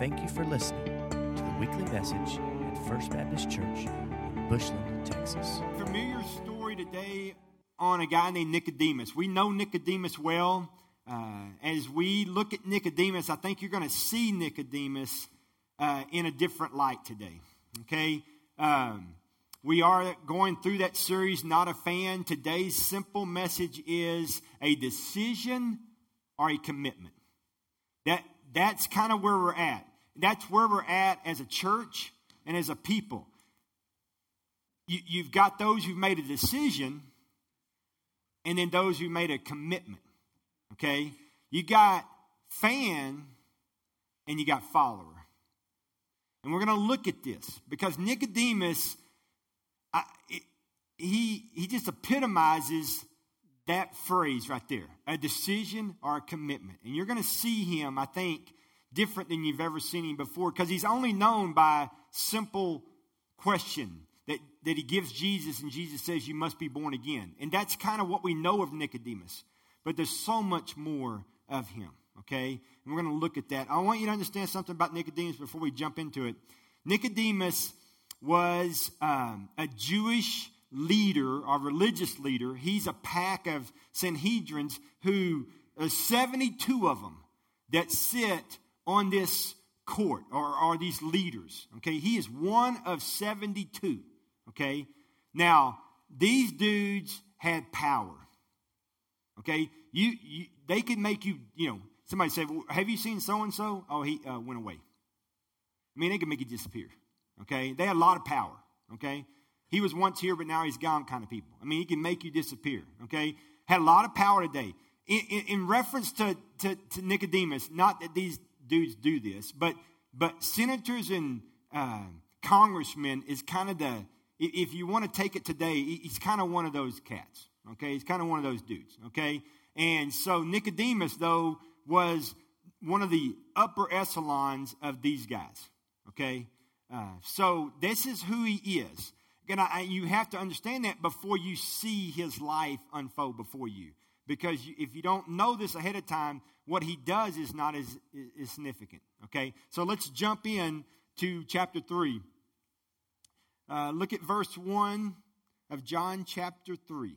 Thank you for listening to the weekly message at First Baptist Church in Bushland, Texas. familiar story today on a guy named Nicodemus. We know Nicodemus well. Uh, as we look at Nicodemus, I think you're going to see Nicodemus uh, in a different light today. Okay? Um, we are going through that series, Not a Fan. Today's simple message is a decision or a commitment. That, that's kind of where we're at. That's where we're at as a church and as a people you, you've got those who've made a decision and then those who made a commitment. Okay? You got fan and you got follower. And we're going to look at this because Nicodemus, I, it, he, he just epitomizes that phrase right there a decision or a commitment. And you're going to see him, I think, different than you've ever seen him before because he's only known by a simple question that, that he gives Jesus, and Jesus says, You must be born again. And that's kind of what we know of Nicodemus. But there's so much more of him, okay? And we're going to look at that. I want you to understand something about Nicodemus before we jump into it. Nicodemus was um, a Jewish leader, a religious leader. He's a pack of Sanhedrins who, uh, 72 of them that sit on this court or are these leaders. Okay, he is one of 72. Okay? Now, these dudes had power. Okay? You, you they could make you, you know, somebody said, well, Have you seen so and so? Oh, he uh, went away. I mean, they could make you disappear. Okay? They had a lot of power. Okay? He was once here, but now he's gone, kind of people. I mean, he can make you disappear. Okay? Had a lot of power today. In, in, in reference to, to, to, Nicodemus, not that these dudes do this, but, but senators and uh, congressmen is kind of the if you want to take it today, he's kind of one of those cats. Okay, he's kind of one of those dudes. Okay, and so Nicodemus though was one of the upper echelons of these guys. Okay, uh, so this is who he is. And I, you have to understand that before you see his life unfold before you. Because if you don't know this ahead of time, what he does is not as, as significant. Okay? So let's jump in to chapter 3. Uh, look at verse 1 of John chapter 3. It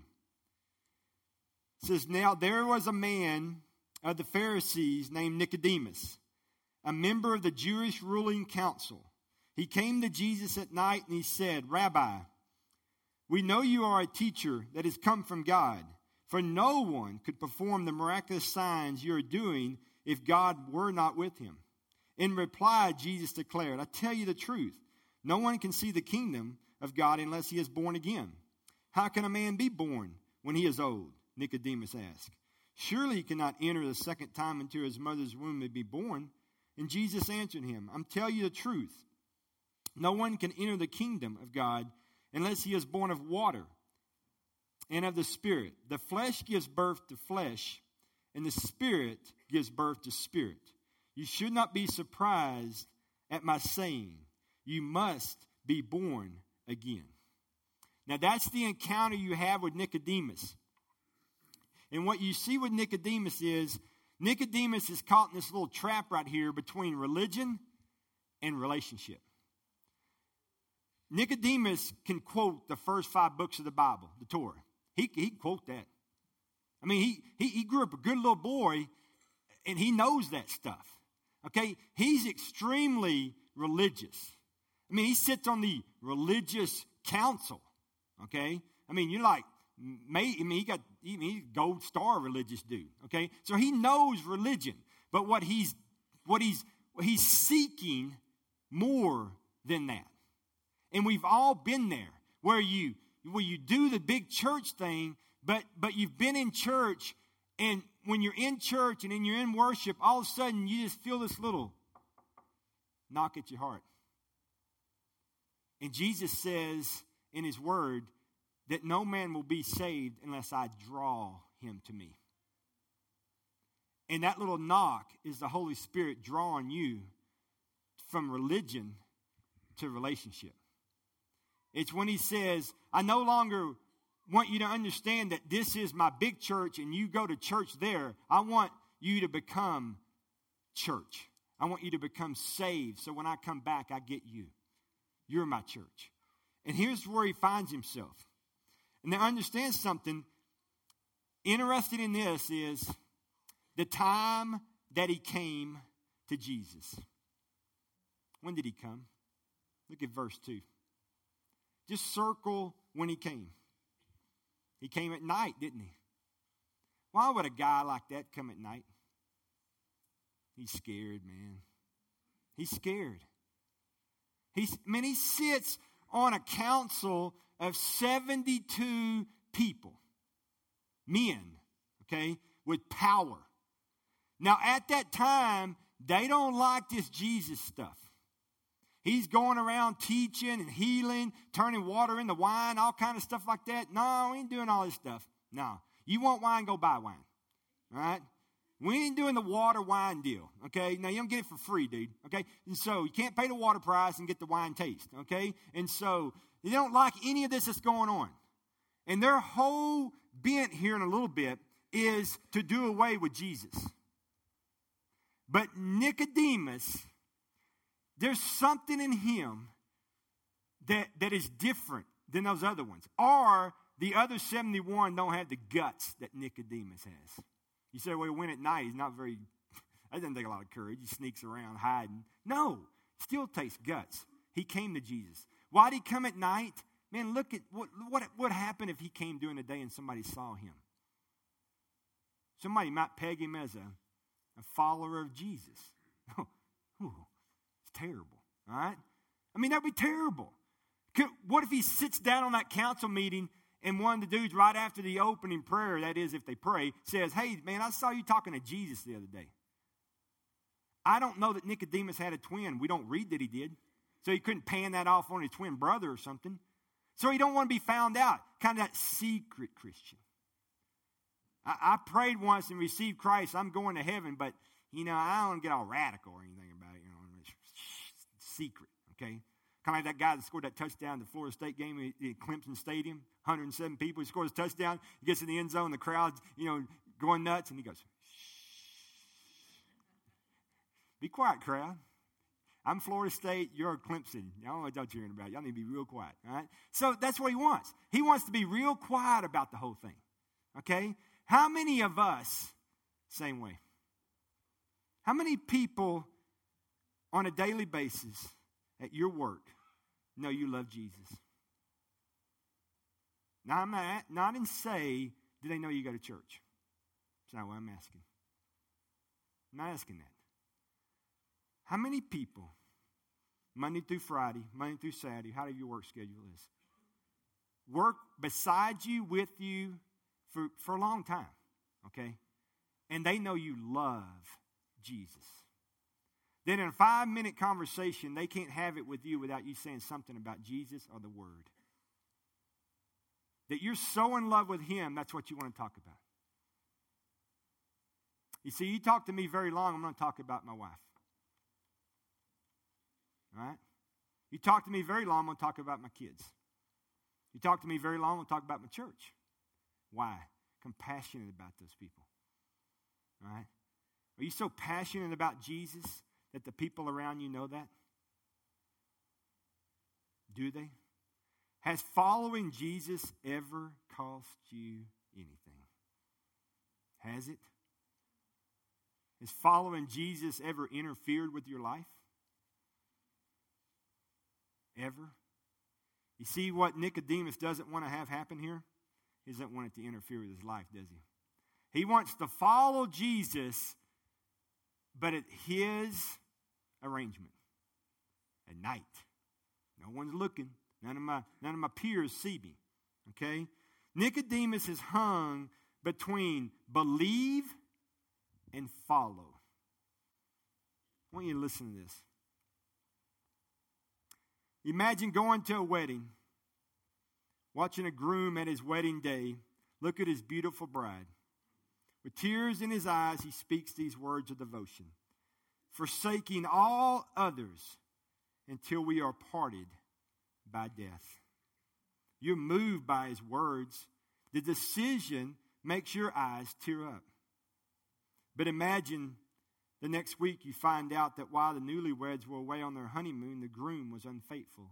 says, Now there was a man of the Pharisees named Nicodemus, a member of the Jewish ruling council. He came to Jesus at night and he said, Rabbi, we know you are a teacher that has come from God, for no one could perform the miraculous signs you are doing if God were not with him. In reply, Jesus declared, I tell you the truth. No one can see the kingdom of God unless he is born again. How can a man be born when he is old? Nicodemus asked. Surely he cannot enter the second time into his mother's womb and be born. And Jesus answered him, I'm telling you the truth. No one can enter the kingdom of God unless he is born of water and of the Spirit. The flesh gives birth to flesh, and the Spirit gives birth to spirit. You should not be surprised at my saying, you must be born again. Now, that's the encounter you have with Nicodemus. And what you see with Nicodemus is Nicodemus is caught in this little trap right here between religion and relationship. Nicodemus can quote the first five books of the Bible, the Torah. He, he quote that. I mean, he, he, he grew up a good little boy and he knows that stuff. Okay? He's extremely religious. I mean, he sits on the religious council. Okay? I mean, you're like, may, I mean, he got, he, he's gold star religious dude. Okay? So he knows religion. But what he's, what he's, he's seeking more than that. And we've all been there where you, where you do the big church thing, but, but you've been in church and when you're in church and then you're in worship, all of a sudden you just feel this little knock at your heart. And Jesus says in his word that no man will be saved unless I draw him to me. And that little knock is the Holy Spirit drawing you from religion to relationship. It's when he says, I no longer want you to understand that this is my big church and you go to church there. I want you to become church. I want you to become saved so when I come back, I get you. You're my church. And here's where he finds himself. And now understand something interesting in this is the time that he came to Jesus. When did he come? Look at verse 2. Just circle when he came. He came at night, didn't he? Why would a guy like that come at night? He's scared, man. He's scared. He's, I mean, he sits on a council of 72 people, men, okay, with power. Now, at that time, they don't like this Jesus stuff. He's going around teaching and healing, turning water into wine, all kind of stuff like that. No, we ain't doing all this stuff. No. You want wine, go buy wine. All right? We ain't doing the water wine deal, okay? Now, you don't get it for free, dude, okay? And so you can't pay the water price and get the wine taste, okay? And so they don't like any of this that's going on. And their whole bent here in a little bit is to do away with Jesus. But Nicodemus, there's something in him that, that is different than those other ones. Or the other 71 don't have the guts that Nicodemus has. You say, well, he went at night. He's not very, that doesn't take a lot of courage. He sneaks around hiding. No, still takes guts. He came to Jesus. Why did he come at night? Man, look at what, what, what happened if he came during the day and somebody saw him. Somebody might peg him as a, a follower of Jesus. Terrible, all right? I mean, that'd be terrible. What if he sits down on that council meeting and one of the dudes, right after the opening prayer, that is, if they pray, says, Hey, man, I saw you talking to Jesus the other day. I don't know that Nicodemus had a twin. We don't read that he did. So he couldn't pan that off on his twin brother or something. So he don't want to be found out. Kind of that secret Christian. I, I prayed once and received Christ. I'm going to heaven, but, you know, I don't get all radical or anything about it. You know, it's secret, okay? Kind of like that guy that scored that touchdown in the Florida State game at Clemson Stadium, 107 people. He scores a touchdown. He gets in the end zone. The crowd's, you know, going nuts, and he goes, Shh. Be quiet, crowd. I'm Florida State. You're Clemson. Y'all know what y'all cheering about. Y'all need to be real quiet. All right. So that's what he wants. He wants to be real quiet about the whole thing. Okay. How many of us same way? How many people on a daily basis at your work know you love Jesus? Now, I'm not, not in say, do they know you go to church? That's not what I'm asking. I'm not asking that. How many people, Monday through Friday, Monday through Saturday, how do your work schedule is, work beside you, with you for, for a long time, okay? And they know you love Jesus. Then in a five minute conversation, they can't have it with you without you saying something about Jesus or the Word. That you're so in love with Him, that's what you want to talk about. You see, you talk to me very long, I'm going to talk about my wife. All right? You talk to me very long, I'm going to talk about my kids. You talk to me very long, I'm going to talk about my church. Why? Compassionate about those people. All right? Are you so passionate about Jesus that the people around you know that? Do they? Has following Jesus ever cost you anything? Has it? Has following Jesus ever interfered with your life? Ever? You see what Nicodemus doesn't want to have happen here? He doesn't want it to interfere with his life, does he? He wants to follow Jesus, but at his arrangement. At night. No one's looking. None of my, none of my peers see me. Okay? Nicodemus is hung between believe and follow. I want you to listen to this. Imagine going to a wedding, watching a groom at his wedding day look at his beautiful bride. With tears in his eyes, he speaks these words of devotion forsaking all others until we are parted by death. You're moved by his words. The decision makes your eyes tear up. But imagine The next week, you find out that while the newlyweds were away on their honeymoon, the groom was unfaithful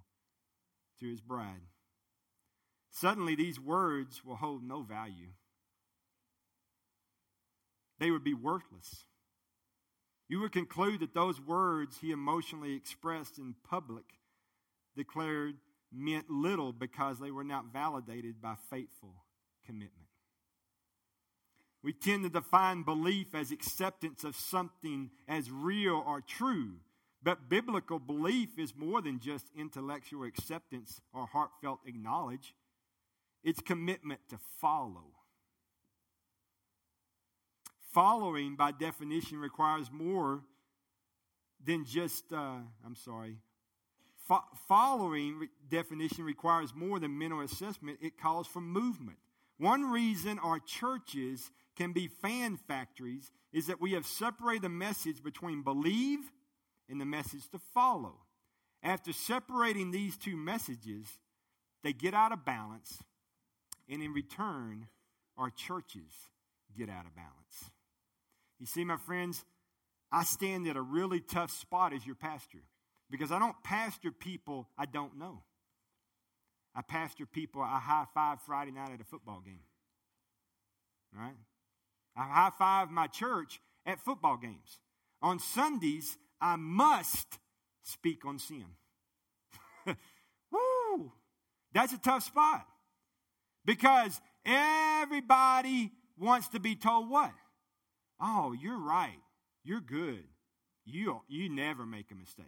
to his bride. Suddenly, these words will hold no value, they would be worthless. You would conclude that those words he emotionally expressed in public declared meant little because they were not validated by faithful commitment. We tend to define belief as acceptance of something as real or true. But biblical belief is more than just intellectual acceptance or heartfelt acknowledge, it's commitment to follow. Following, by definition, requires more than just, uh, I'm sorry, Fo- following re- definition requires more than mental assessment, it calls for movement. One reason our churches can be fan factories is that we have separated the message between believe and the message to follow. After separating these two messages, they get out of balance, and in return, our churches get out of balance. You see, my friends, I stand at a really tough spot as your pastor because I don't pastor people I don't know. I pastor people I high five Friday night at a football game. Right? I high five my church at football games. On Sundays, I must speak on sin. Woo! That's a tough spot. Because everybody wants to be told what? Oh, you're right. You're good. You, you never make a mistake.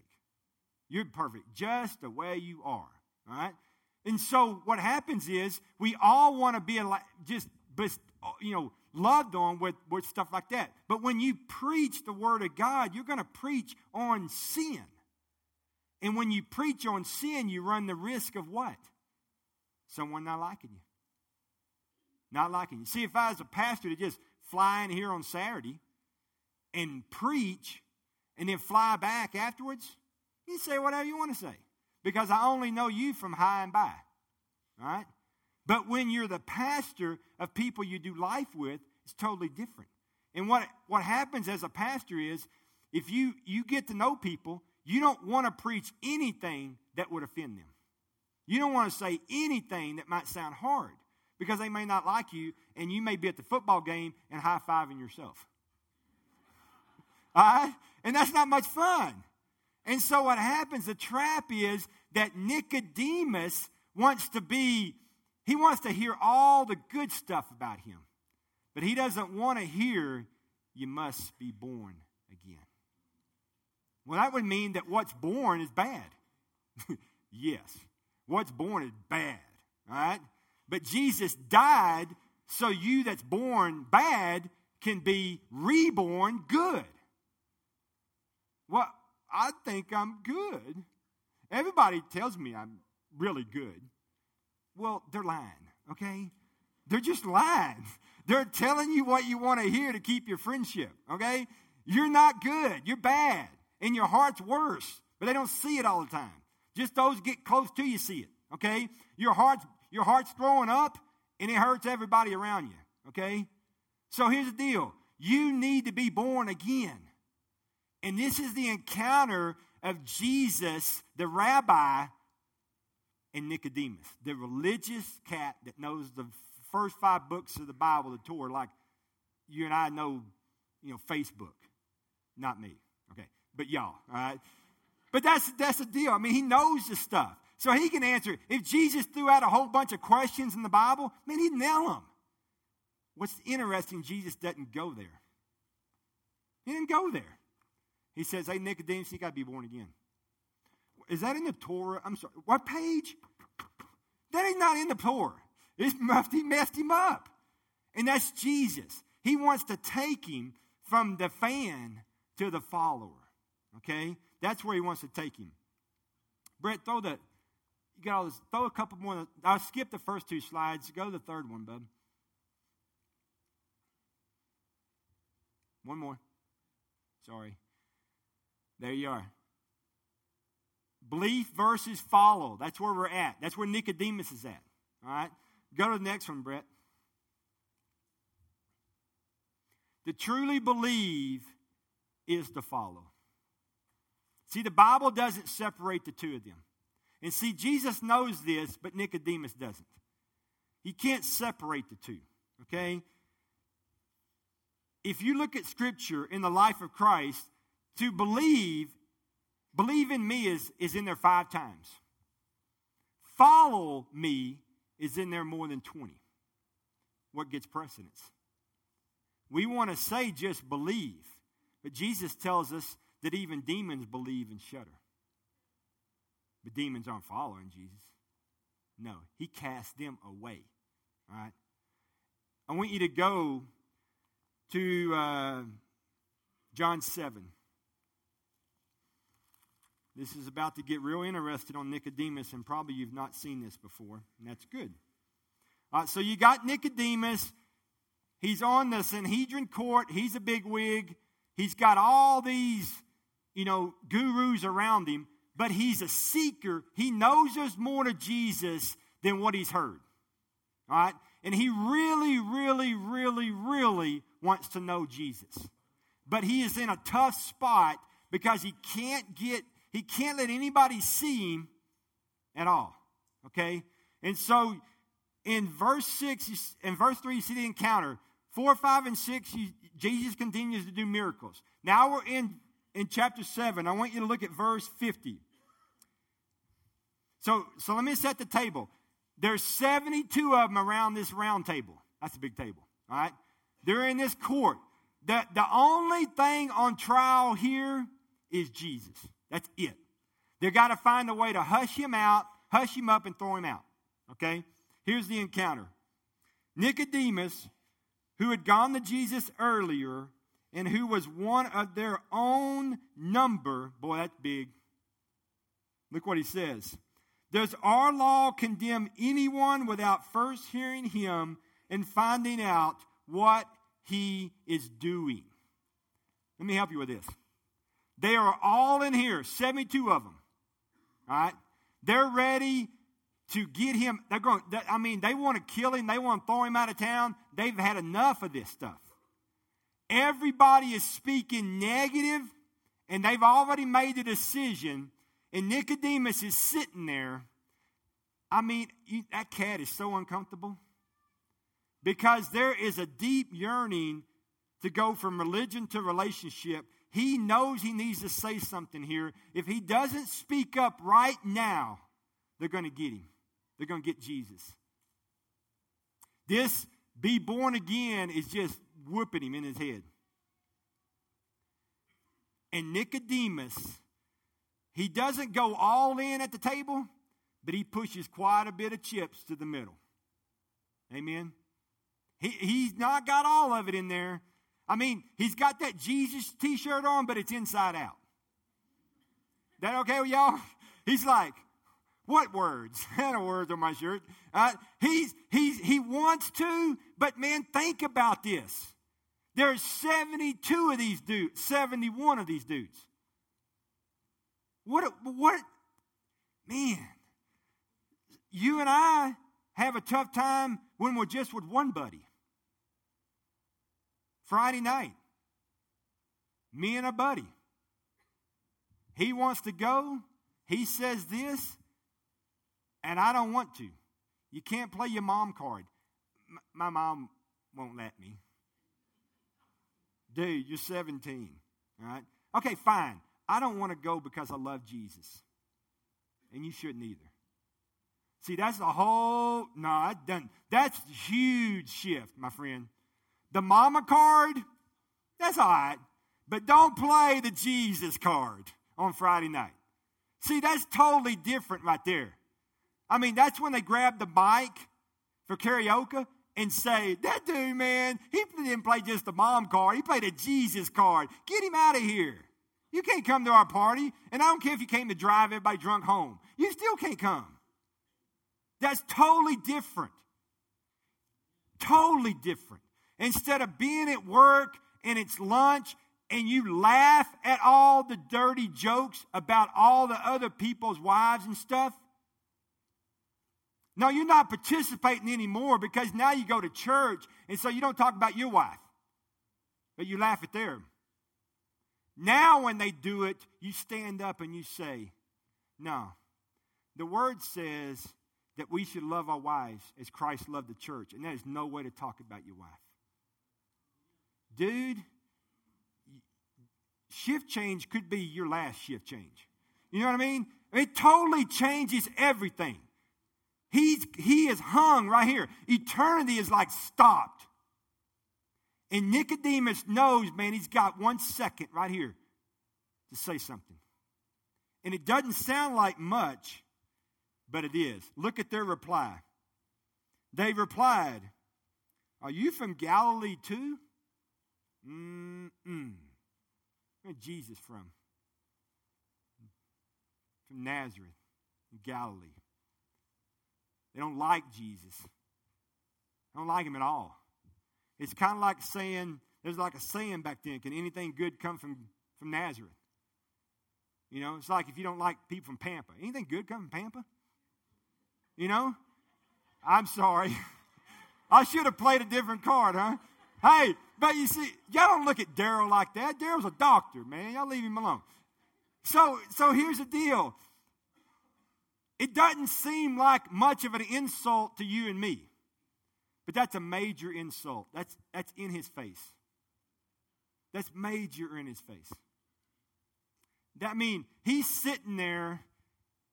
You're perfect just the way you are. All right? And so what happens is we all want to be just, you know, loved on with, with stuff like that. But when you preach the Word of God, you're going to preach on sin. And when you preach on sin, you run the risk of what? Someone not liking you. Not liking you. See, if I was a pastor to just fly in here on Saturday and preach and then fly back afterwards, you say whatever you want to say. Because I only know you from high and by. All right? But when you're the pastor of people you do life with, it's totally different. And what, what happens as a pastor is if you, you get to know people, you don't want to preach anything that would offend them. You don't want to say anything that might sound hard because they may not like you and you may be at the football game and high fiving yourself. All right? And that's not much fun. And so what happens, the trap is that Nicodemus wants to be he wants to hear all the good stuff about him. But he doesn't want to hear, you must be born again. Well, that would mean that what's born is bad. yes, what's born is bad. All right? But Jesus died so you that's born bad can be reborn good. Well, I think I'm good. Everybody tells me I'm really good. Well, they're lying, okay? They're just lying. They're telling you what you want to hear to keep your friendship, okay? You're not good. You're bad. And your heart's worse. But they don't see it all the time. Just those get close to you see it, okay? Your heart's, your heart's throwing up and it hurts everybody around you, okay? So here's the deal you need to be born again. And this is the encounter of Jesus, the rabbi, and Nicodemus, the religious cat that knows the first five books of the Bible, the Torah, like you and I know, you know, Facebook. Not me, okay, but y'all, all right? But that's, that's the deal. I mean, he knows the stuff. So he can answer. If Jesus threw out a whole bunch of questions in the Bible, man, he'd nail them. What's interesting, Jesus doesn't go there. He didn't go there. He says, hey, Nicodemus, you got to be born again. Is that in the Torah? I'm sorry. What page? That ain't not in the Torah. It's he messed him up. And that's Jesus. He wants to take him from the fan to the follower. Okay? That's where he wants to take him. Brett, throw the got all this, throw a couple more. I'll skip the first two slides. Go to the third one, bud. One more. Sorry. There you are. Belief versus follow. That's where we're at. That's where Nicodemus is at. All right? Go to the next one, Brett. To truly believe is to follow. See, the Bible doesn't separate the two of them. And see, Jesus knows this, but Nicodemus doesn't. He can't separate the two, okay? If you look at Scripture in the life of Christ, to believe, believe in me is, is in there five times. Follow me is in there more than 20. What gets precedence? We want to say just believe, but Jesus tells us that even demons believe and shudder. But demons aren't following Jesus. No, he cast them away. All right? I want you to go to uh, John 7. This is about to get real interested on Nicodemus, and probably you've not seen this before, and that's good. All right, so you got Nicodemus. He's on the Sanhedrin court. He's a big wig. He's got all these, you know, gurus around him, but he's a seeker. He knows there's more to Jesus than what he's heard. All right? And he really, really, really, really wants to know Jesus. But he is in a tough spot because he can't get he can't let anybody see him at all. Okay? And so in verse 6, in verse 3, you see the encounter. 4, 5, and 6, you, Jesus continues to do miracles. Now we're in, in chapter 7. I want you to look at verse 50. So, so let me set the table. There's 72 of them around this round table. That's a big table. All right? They're in this court. The, the only thing on trial here is Jesus. That's it. They've got to find a way to hush him out, hush him up, and throw him out. Okay? Here's the encounter Nicodemus, who had gone to Jesus earlier and who was one of their own number, boy, that's big. Look what he says. Does our law condemn anyone without first hearing him and finding out what he is doing? Let me help you with this. They are all in here, 72 of them. All right? They're ready to get him. They're going, I mean, they want to kill him. They want to throw him out of town. They've had enough of this stuff. Everybody is speaking negative, and they've already made a decision. And Nicodemus is sitting there. I mean, that cat is so uncomfortable because there is a deep yearning to go from religion to relationship he knows he needs to say something here. If he doesn't speak up right now, they're going to get him. They're going to get Jesus. This be born again is just whooping him in his head. And Nicodemus, he doesn't go all in at the table, but he pushes quite a bit of chips to the middle. Amen. He, he's not got all of it in there, I mean, he's got that Jesus t shirt on, but it's inside out. That okay with y'all? He's like, what words? no words on my shirt. Uh, he's, he's, he wants to, but man, think about this. There's 72 of these dudes, 71 of these dudes. What, what, man, you and I have a tough time when we're just with one buddy. Friday night, me and a buddy. He wants to go. He says this, and I don't want to. You can't play your mom card. M- my mom won't let me. Dude, you're 17. All right? Okay, fine. I don't want to go because I love Jesus. And you shouldn't either. See, that's a whole no, done that's huge shift, my friend. The mama card, that's all right. But don't play the Jesus card on Friday night. See, that's totally different right there. I mean, that's when they grab the mic for karaoke and say, That dude, man, he didn't play just a mom card, he played a Jesus card. Get him out of here. You can't come to our party, and I don't care if you came to drive everybody drunk home. You still can't come. That's totally different. Totally different. Instead of being at work and it's lunch and you laugh at all the dirty jokes about all the other people's wives and stuff. No, you're not participating anymore because now you go to church and so you don't talk about your wife, but you laugh at them. Now, when they do it, you stand up and you say, No. The word says that we should love our wives as Christ loved the church, and that is no way to talk about your wife. Dude, shift change could be your last shift change. You know what I mean? It totally changes everything. He's, he is hung right here. Eternity is like stopped. And Nicodemus knows, man, he's got one second right here to say something. And it doesn't sound like much, but it is. Look at their reply. They replied, Are you from Galilee too? Mm-mm. Where's Jesus from? From Nazareth, Galilee. They don't like Jesus. They don't like him at all. It's kind of like saying, there's like a saying back then, can anything good come from, from Nazareth? You know, it's like if you don't like people from Pampa. Anything good come from Pampa? You know? I'm sorry. I should have played a different card, huh? Hey, but you see, y'all don't look at Daryl like that. Daryl's a doctor, man. Y'all leave him alone. So, so here's the deal. It doesn't seem like much of an insult to you and me, but that's a major insult. That's, that's in his face. That's major in his face. That means he's sitting there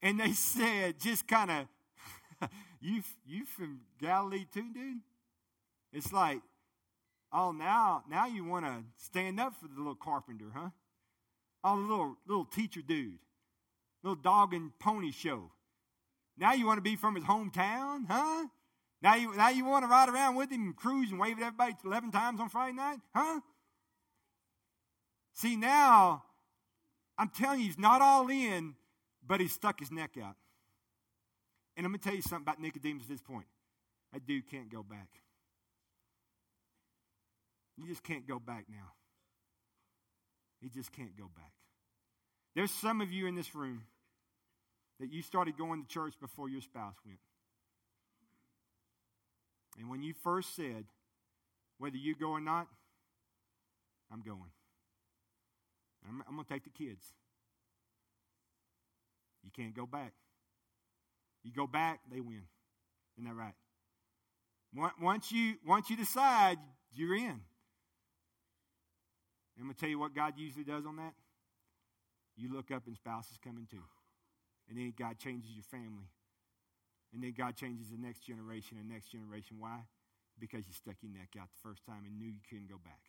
and they said, just kind of, you, you from Galilee too, dude? It's like, Oh, now, now you want to stand up for the little carpenter, huh? Oh, the little, little teacher dude. Little dog and pony show. Now you want to be from his hometown, huh? Now you, now you want to ride around with him and cruise and wave at everybody 11 times on Friday night, huh? See, now, I'm telling you, he's not all in, but he stuck his neck out. And I'm going to tell you something about Nicodemus at this point. That dude can't go back. You just can't go back now. You just can't go back. There's some of you in this room that you started going to church before your spouse went. And when you first said, whether you go or not, I'm going. I'm, I'm going to take the kids. You can't go back. You go back, they win. Isn't that right? Once you, once you decide, you're in. I'm going to tell you what God usually does on that. You look up and spouses coming too. And then God changes your family. And then God changes the next generation and next generation. Why? Because you stuck your neck out the first time and knew you couldn't go back.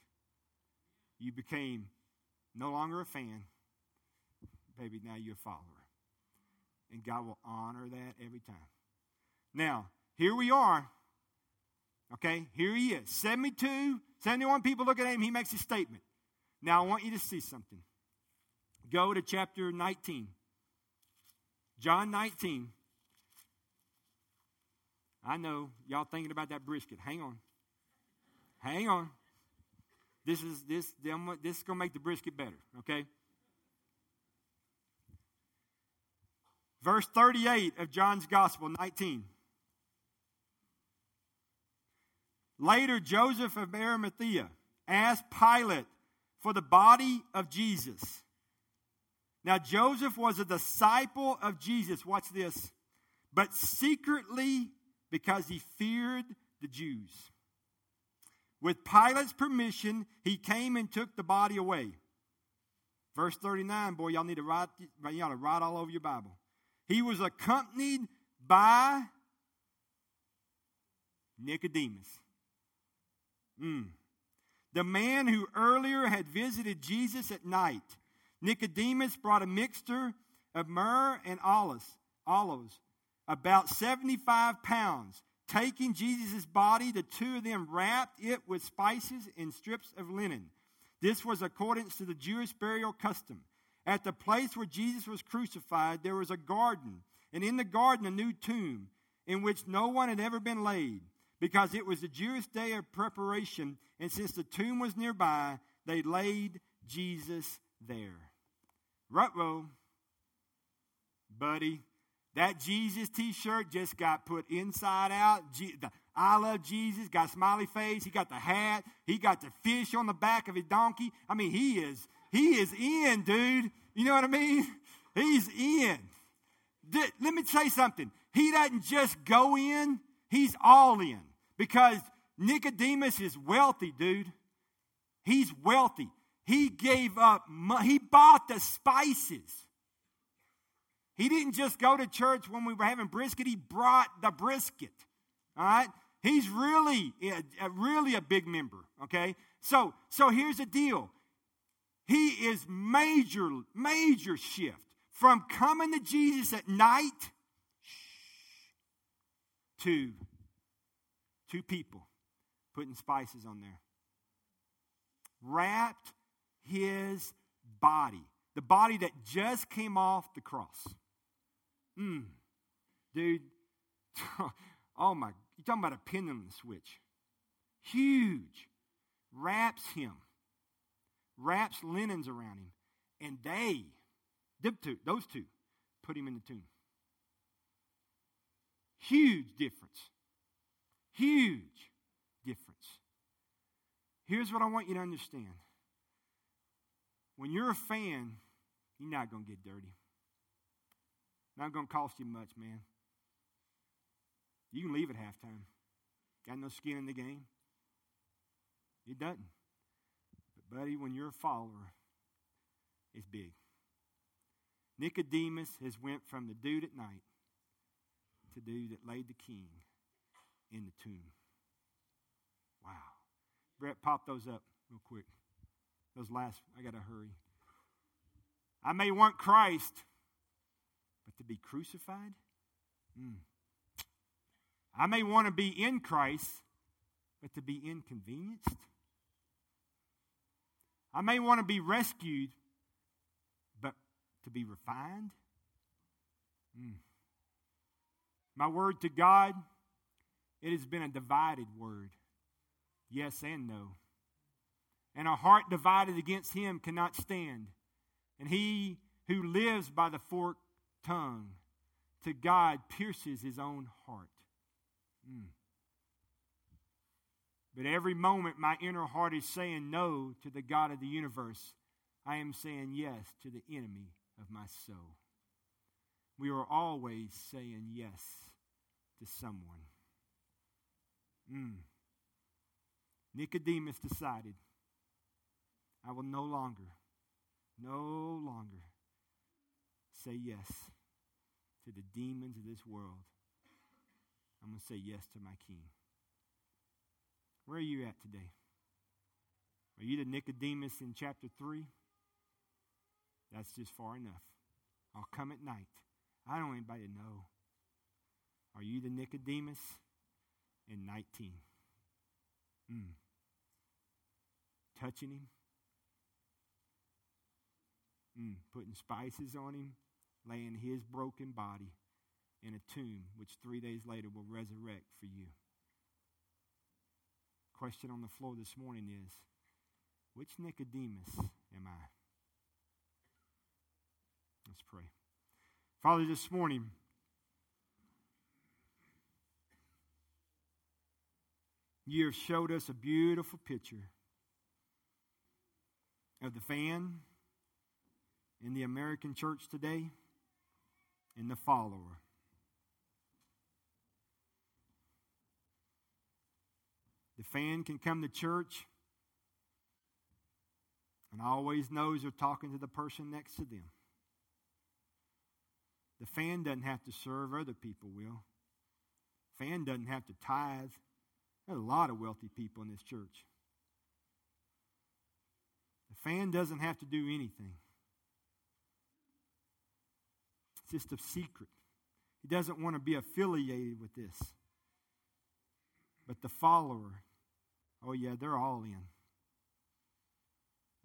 You became no longer a fan. Baby, now you're a follower. And God will honor that every time. Now, here we are. Okay, here he is. 72, 71 people look at him. He makes a statement. Now, I want you to see something. Go to chapter 19. John 19. I know y'all thinking about that brisket. Hang on. Hang on. This is this this is gonna make the brisket better, okay? Verse 38 of John's Gospel, 19. Later, Joseph of Arimathea asked Pilate for the body of Jesus. Now, Joseph was a disciple of Jesus. Watch this. But secretly because he feared the Jews. With Pilate's permission, he came and took the body away. Verse 39, boy, y'all need to write, y'all to write all over your Bible. He was accompanied by Nicodemus. Mm the man who earlier had visited Jesus at night. Nicodemus brought a mixture of myrrh and olives, olives, about 75 pounds. Taking Jesus' body, the two of them wrapped it with spices and strips of linen. This was according to the Jewish burial custom. At the place where Jesus was crucified, there was a garden, and in the garden, a new tomb in which no one had ever been laid because it was the Jewish day of preparation, and since the tomb was nearby, they laid Jesus there. Rutro, buddy, that Jesus t shirt just got put inside out. I love Jesus, got smiley face. He got the hat. He got the fish on the back of his donkey. I mean, he is, he is in, dude. You know what I mean? He's in. Let me say something. He doesn't just go in, he's all in. Because Nicodemus is wealthy, dude. He's wealthy. He gave up, he bought the spices. He didn't just go to church when we were having brisket, he brought the brisket. All right? He's really, eh, eh, really a big member, okay? So, so here's the deal. He is major, major shift from coming to Jesus at night to two people putting spices on there. Wrapped his body, the body that just came off the cross. Mm. Dude, oh my, you're talking about a pendulum switch. Huge. Wraps him, wraps linens around him, and they, those two, put him in the tomb. Huge difference. Huge difference. Here's what I want you to understand. When you're a fan, you're not going to get dirty. Not going to cost you much, man. You can leave at halftime. Got no skin in the game. It doesn't. But, buddy, when you're a follower, it's big. Nicodemus has went from the dude at night to dude that laid the king in the tomb. Wow. Brett, pop those up real quick. Those last, I got to hurry. I may want Christ, but to be crucified? Mm. I may want to be in Christ, but to be inconvenienced? I may want to be rescued, but to be refined? Mm. My word to God, it has been a divided word. Yes and no. And a heart divided against him cannot stand. And he who lives by the forked tongue to God pierces his own heart. Mm. But every moment, my inner heart is saying no to the God of the universe. I am saying yes to the enemy of my soul. We are always saying yes to someone. Mm. Nicodemus decided, I will no longer, no longer say yes to the demons of this world. I'm going to say yes to my king. Where are you at today? Are you the Nicodemus in chapter 3? That's just far enough. I'll come at night. I don't want anybody to know. Are you the Nicodemus in 19? Mm. Touching him? Mm. Putting spices on him? Laying his broken body in a tomb, which three days later will resurrect for you. Question on the floor this morning is which Nicodemus am I? Let's pray. Father, this morning, you have showed us a beautiful picture of the fan in the American church today In the follower. The fan can come to church and always knows they're talking to the person next to them. The fan doesn't have to serve, other people will. Fan doesn't have to tithe. There's a lot of wealthy people in this church. The fan doesn't have to do anything. It's just a secret. He doesn't want to be affiliated with this. But the follower, oh, yeah, they're all in.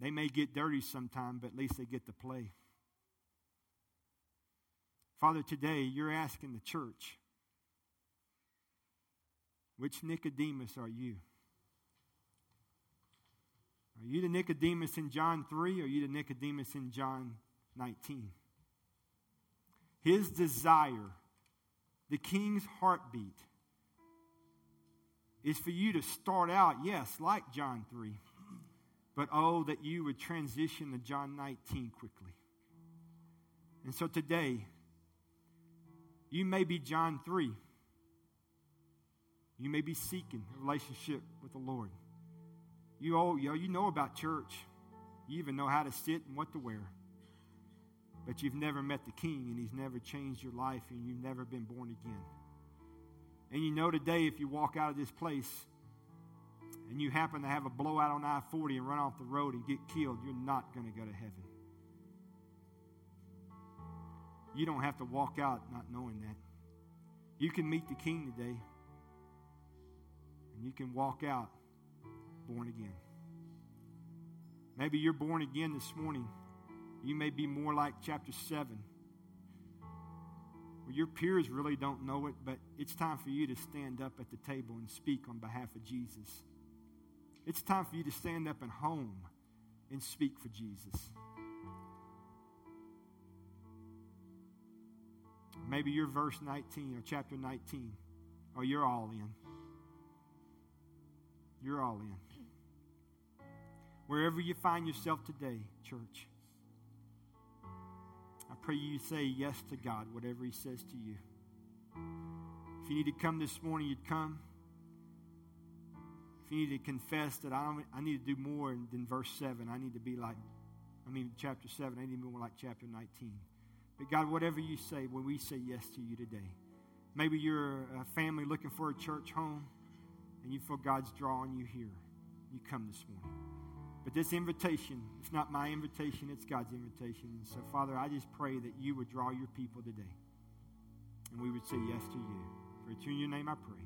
They may get dirty sometime, but at least they get to play. Father, today you're asking the church, which Nicodemus are you? Are you the Nicodemus in John 3 or are you the Nicodemus in John 19? His desire, the king's heartbeat, is for you to start out, yes, like John 3, But oh, that you would transition to John 19 quickly. And so today, you may be John 3. You may be seeking a relationship with the Lord. You, oh, you know about church. You even know how to sit and what to wear. But you've never met the King, and He's never changed your life, and you've never been born again. And you know today, if you walk out of this place and you happen to have a blowout on I 40 and run off the road and get killed, you're not going to go to heaven. You don't have to walk out not knowing that. You can meet the King today, and you can walk out born again. Maybe you're born again this morning. You may be more like chapter 7 well, your peers really don't know it, but it's time for you to stand up at the table and speak on behalf of Jesus. It's time for you to stand up at home and speak for Jesus. Maybe you're verse 19 or chapter 19, or you're all in. You're all in. Wherever you find yourself today, church, pray you say yes to God, whatever He says to you. If you need to come this morning, you'd come. If you need to confess that I, I need to do more than verse 7, I need to be like, I mean, chapter 7, I need to be more like chapter 19. But God, whatever you say, when we say yes to you today, maybe you're a family looking for a church home and you feel God's drawing you here. You come this morning. But this invitation, it's not my invitation, it's God's invitation. And so, Father, I just pray that you would draw your people today. And we would say yes to you. For it's in your name I pray.